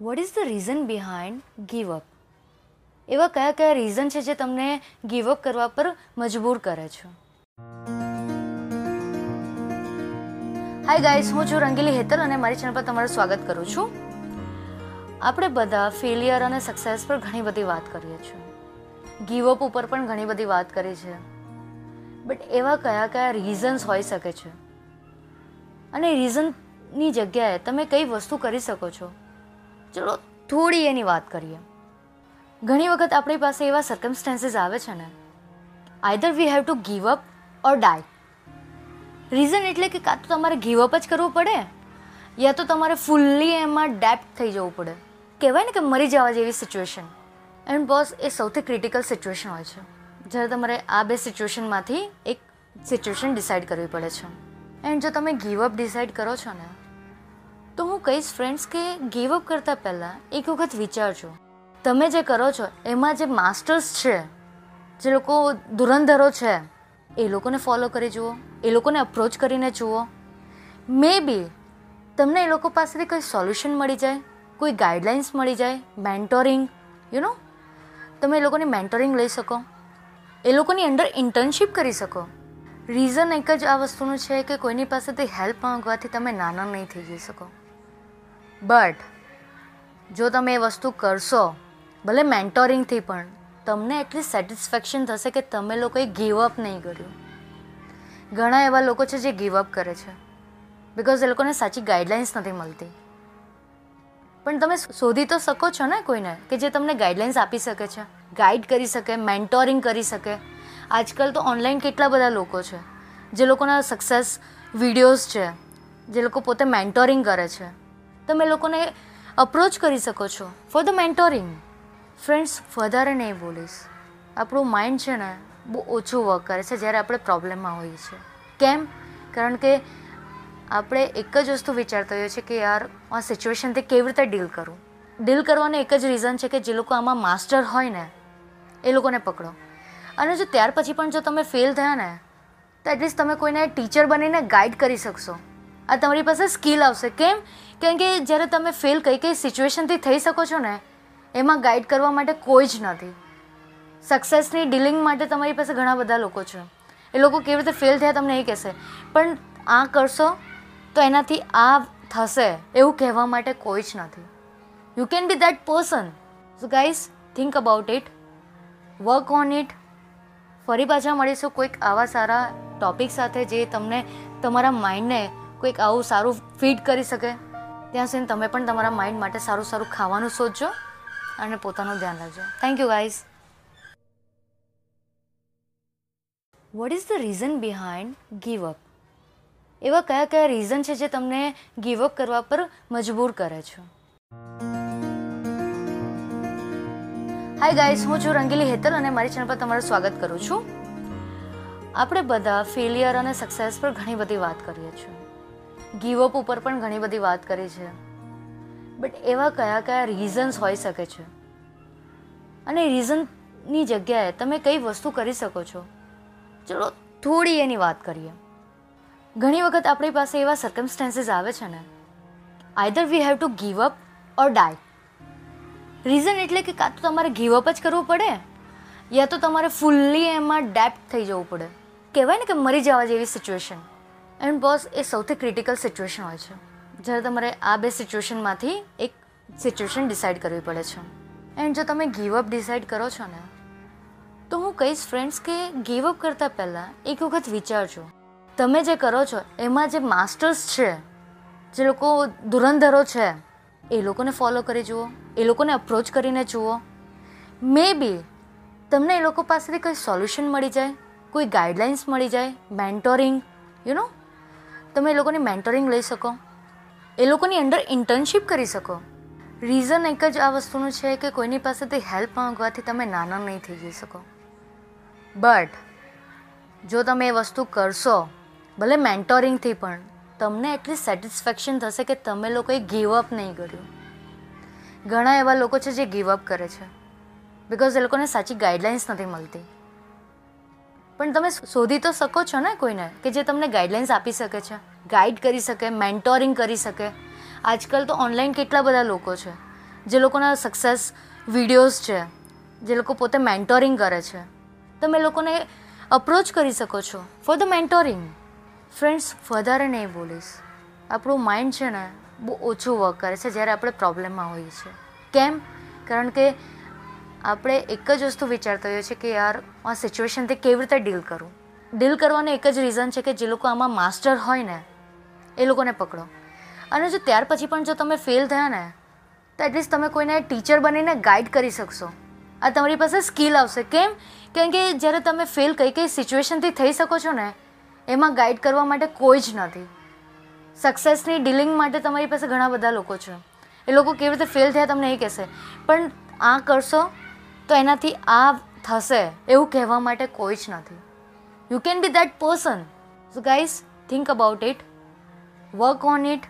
What is the reason behind give up એવા કયા કયા રીઝન છે જે તમને ગીવ અપ કરવા પર મજબૂર કરે છે? હાય ગાઈસ હું છું રંગીલી હેતલ અને મારી ચેનલ પર તમારું સ્વાગત કરું છું. આપણે બધા ફેલિયર અને સક્સેસ પર ઘણી બધી વાત કરીએ છીએ. ગીવ અપ ઉપર પણ ઘણી બધી વાત કરી છે. બટ એવા કયા કયા રીઝન્સ હોઈ શકે છે? અને રીઝનની જગ્યાએ તમે કઈ વસ્તુ કરી શકો છો? ચલો, થોડી એની વાત કરીએ. ઘણી વખત આપણી પાસે એવા સર્કમસ્ટાન્સીસ આવે છે ને either we have to give up or die reason એટલે કે કાં તો તમારે ગીવ અપ જ કરવું પડે, યા તો તમારે ફૂલ્લી એમાં ડેપ્થ થઈ જવું પડે. કહેવાય ને કે મરી જવા જેવી સિચ્યુએશન એન્ડ બોસ એ સૌથી ક્રિટિકલ સિચ્યુએશન હોય છે. જ્યારે તમારે આ બે સિચ્યુએશનમાંથી એક સિચ્યુએશન ડિસાઇડ કરવી પડે છે. એન્ડ જો તમે ગીવ અપ ડિસાઇડ કરો છો ને તો હું કહીશ ફ્રેન્ડ્સ કે ગીવ અપ કરતાં પહેલાં એક વખત વિચારજો. તમે જે કરો છો, એમાં જે માસ્ટર્સ છે, જે લોકો ધુરંધરો છે, એ લોકોને ફોલો કરી જુઓ, એ લોકોને અપ્રોચ કરીને જુઓ. મે બી તમને એ લોકો પાસેથી કંઈ સોલ્યુશન મળી જાય, કોઈ ગાઈડલાઇન્સ મળી જાય મેન્ટોરિંગ યુ નો તમે એ લોકોની મેન્ટોરિંગ લઈ શકો. એ લોકોની અંડર ઇન્ટર્નશીપ કરી શકો. રીઝન એક જ આ વસ્તુનું છે કે કોઈની પાસેથી હેલ્પ માંગવાથી તમે નાના નહીં થઈ જઈ શકો. બટ જો તમે એ વસ્તુ કરશો, ભલે મેન્ટોરિંગથી પણ, તમને એટલી સેટિસ્ફેક્શન થશે કે તમે લોકોએ ગીવ અપ નહીં કર્યું. ઘણા એવા લોકો છે જે ગીવ અપ કરે છે. બિકોઝ એ લોકોને સાચી ગાઈડલાઇન્સ નથી મળતી. પણ તમે શોધી તો શકો છો ને કોઈને, કે જે તમને ગાઈડલાઇન્સ આપી શકે છે ગાઈડ કરી શકે મેન્ટોરિંગ કરી શકે. આજકાલ તો ઓનલાઈન કેટલા બધા લોકો છે, જે લોકોના સક્સેસ વિડીયોઝ છે, જે લોકો પોતે મેન્ટોરિંગ કરે છે. તમે લોકોને અપ્રોચ કરી શકો છો. ફોર ધ મેન્ટોરિંગ ફ્રેન્ડ્સ વધારે નહીં બોલીશ. આપણું માઇન્ડ છે ને, બહુ ઓછું વર્ક કરે છે જ્યારે આપણે પ્રોબ્લેમમાં હોઈએ છીએ. કેમ? કારણ કે આપણે એક જ વસ્તુ વિચારતા હોઈએ છીએ કે યાર, આ સિચ્યુએશનથી કેવી રીતે ડીલ કરું? ડીલ કરવાનું એક જ રીઝન છે કે જે લોકો આમાં માસ્ટર હોય ને, એ લોકોને પકડો. અને જો ત્યાર પછી પણ જો તમે ફેલ થયા ને, તો એટલીસ્ટ તમે કોઈને ટીચર બનીને ગાઈડ કરી શકશો. આ તમારી પાસે સ્કિલ આવશે. કેમ? કેમ કે જ્યારે તમે ફેલ કઈ કઈ સિચ્યુએશનથી થઈ શકો છો ને, એમાં ગાઈડ કરવા માટે કોઈ જ નથી. સક્સેસની ડીલિંગ માટે તમારી પાસે ઘણા બધા લોકો છે. એ લોકો કેવી રીતે ફેલ થયા તમને એ કહેશે. પણ આ કરશો તો એનાથી આ થશે એવું કહેવા માટે કોઈ જ નથી. You can be that person so guys think about it work on it ફરી પાછા મળીશું કોઈક આવા સારા ટોપિક સાથે જે તમને તમારા માઇન્ડને કોઈક આવું સારું ફીડ કરી શકે. ત્યાં સુધી તમે પણ તમારા માઇન્ડ માટે સારું સારું ખાવાનું શોધજો અને પોતાનું ધ્યાન રાખજો. Thank you guys what is the reason behind give up એવા કયા કયા રીઝન છે જે તમને ગીવ અપ કરવા પર મજબૂર કરે છે? હાય ગાઈસ હું છું રંગીલી હેતલ અને મારી ચેનલ પર તમારું સ્વાગત કરું છું. આપણે બધા ફેલિયર અને સક્સેસ પર ઘણી બધી વાત કરીએ છીએ. ગીવ અપ ઉપર પણ ઘણી બધી વાત કરી છે. બટ એવા કયા કયા રીઝન્સ હોઈ શકે છે? અને રીઝનની જગ્યાએ તમે કઈ વસ્તુ કરી શકો છો? ચલો, થોડી એની વાત કરીએ. ઘણી વખત આપણી પાસે એવા સર્કમસ્ટાન્સીસ આવે છે ને. Either we have to give up or die reason એટલે કે કાં તો તમારે ગીવ અપ જ કરવું પડે, યા તો તમારે ફૂલ્લી એમાં ડેપ્થ થઈ જવું પડે. કહેવાય ને કે મરી જવા જેવી સિચ્યુએશન એન્ડ બોસ, એ સૌથી ક્રિટિકલ સિચ્યુએશન હોય છે. જ્યારે તમારે આ બે સિચ્યુએશનમાંથી એક સિચ્યુએશન ડિસાઇડ કરવી પડે છે. એન્ડ જો તમે ગીવ અપ ડિસાઇડ કરો છો ને, તો હું કહીશ ફ્રેન્ડ્સ કે ગીવ અપ કરતાં પહેલાં એક વખત વિચારજો. તમે જે કરો છો, એમાં જે માસ્ટર્સ છે, જે લોકો ધુરંધરો છે, એ લોકોને ફોલો કરી જુઓ, એ લોકોને અપ્રોચ કરીને જુઓ. મે બી તમને એ લોકો પાસેથી કોઈ સોલ્યુશન મળી જાય, કોઈ ગાઈડલાઇન્સ મળી જાય મેન્ટોરિંગ યુ નો તમે એ લોકોની મેન્ટોરિંગ લઈ શકો. એ લોકોની અંડર ઇન્ટર્નશીપ કરી શકો. રીઝન એક જ આ વસ્તુનું છે કે કોઈની પાસેથી હેલ્પ માંગવાથી તમે નાના નહીં થઈ જઈ શકો. બટ જો તમે એ વસ્તુ કરશો, ભલે મેન્ટોરિંગથી પણ, તમને એટલી સેટિસ્ફેક્શન થશે કે તમે લોકોએ ગીવ અપ નહીં કર્યું. ઘણા એવા લોકો છે જે ગીવ અપ કરે છે. બિકોઝ એ લોકોને સાચી ગાઈડલાઇન્સ નથી મળતી. પણ તમે શોધી તો શકો છો ને કોઈને કે જે તમને ગાઈડલાઇન્સ આપી શકે છે ગાઈડ કરી શકે મેન્ટોરિંગ કરી શકે. આજકાલ તો ઓનલાઈન કેટલા બધા લોકો છે, જે લોકોના સક્સેસ વિડીયોઝ છે, જે લોકો પોતે મેન્ટોરિંગ કરે છે. તમે લોકોને અપ્રોચ કરી શકો છો ફોર ધ મેન્ટોરિંગ ફ્રેન્ડ્સ વધારે નહીં બોલીશ. આપણું માઇન્ડ છે ને બહુ ઓછું વર્ક કરે છે જ્યારે આપણે પ્રોબ્લેમમાં હોઈએ છીએ. કેમ? કારણ કે આપણે એક જ વસ્તુ વિચારતા હોઈએ છીએ કે યાર, આ સિચ્યુએશનથી કેવી રીતે ડીલ કરું? ડીલ કરવાનું એક જ રીઝન છે કે જે લોકો આમાં માસ્ટર હોય ને, એ લોકોને પકડો. અને જો ત્યાર પછી પણ જો તમે ફેલ થયા ને, તો એટલીસ્ટ તમે કોઈને ટીચર બનીને ગાઈડ કરી શકશો. આ તમારી પાસે સ્કિલ આવશે. કેમ? કેમ કે જ્યારે તમે ફેલ કઈ કઈ સિચ્યુએશનથી થઈ શકો છો ને, એમાં ગાઈડ કરવા માટે કોઈ જ નથી. સક્સેસની ડીલિંગ માટે તમારી પાસે ઘણા બધા લોકો છે. એ લોકો કેવી રીતે ફેલ થયા તમને એ કહેશે. પણ આ કરશો તો એનાથી આ થશે એવું કહેવા માટે કોઈ જ નથી. You can be that person so guys think about it work on it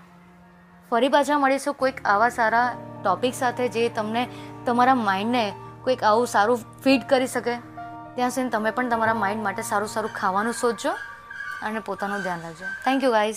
ફરી પાછા મળીશું કોઈક આવા સારા ટોપિક સાથે જે તમને તમારા માઇન્ડને કોઈક આવું સારું ફીડ કરી શકે. ત્યાં સુધી તમે પણ તમારા માઇન્ડ માટે સારું સારું ખાવાનું શોધજો અને પોતાનું ધ્યાન રાખજો. Thank you guys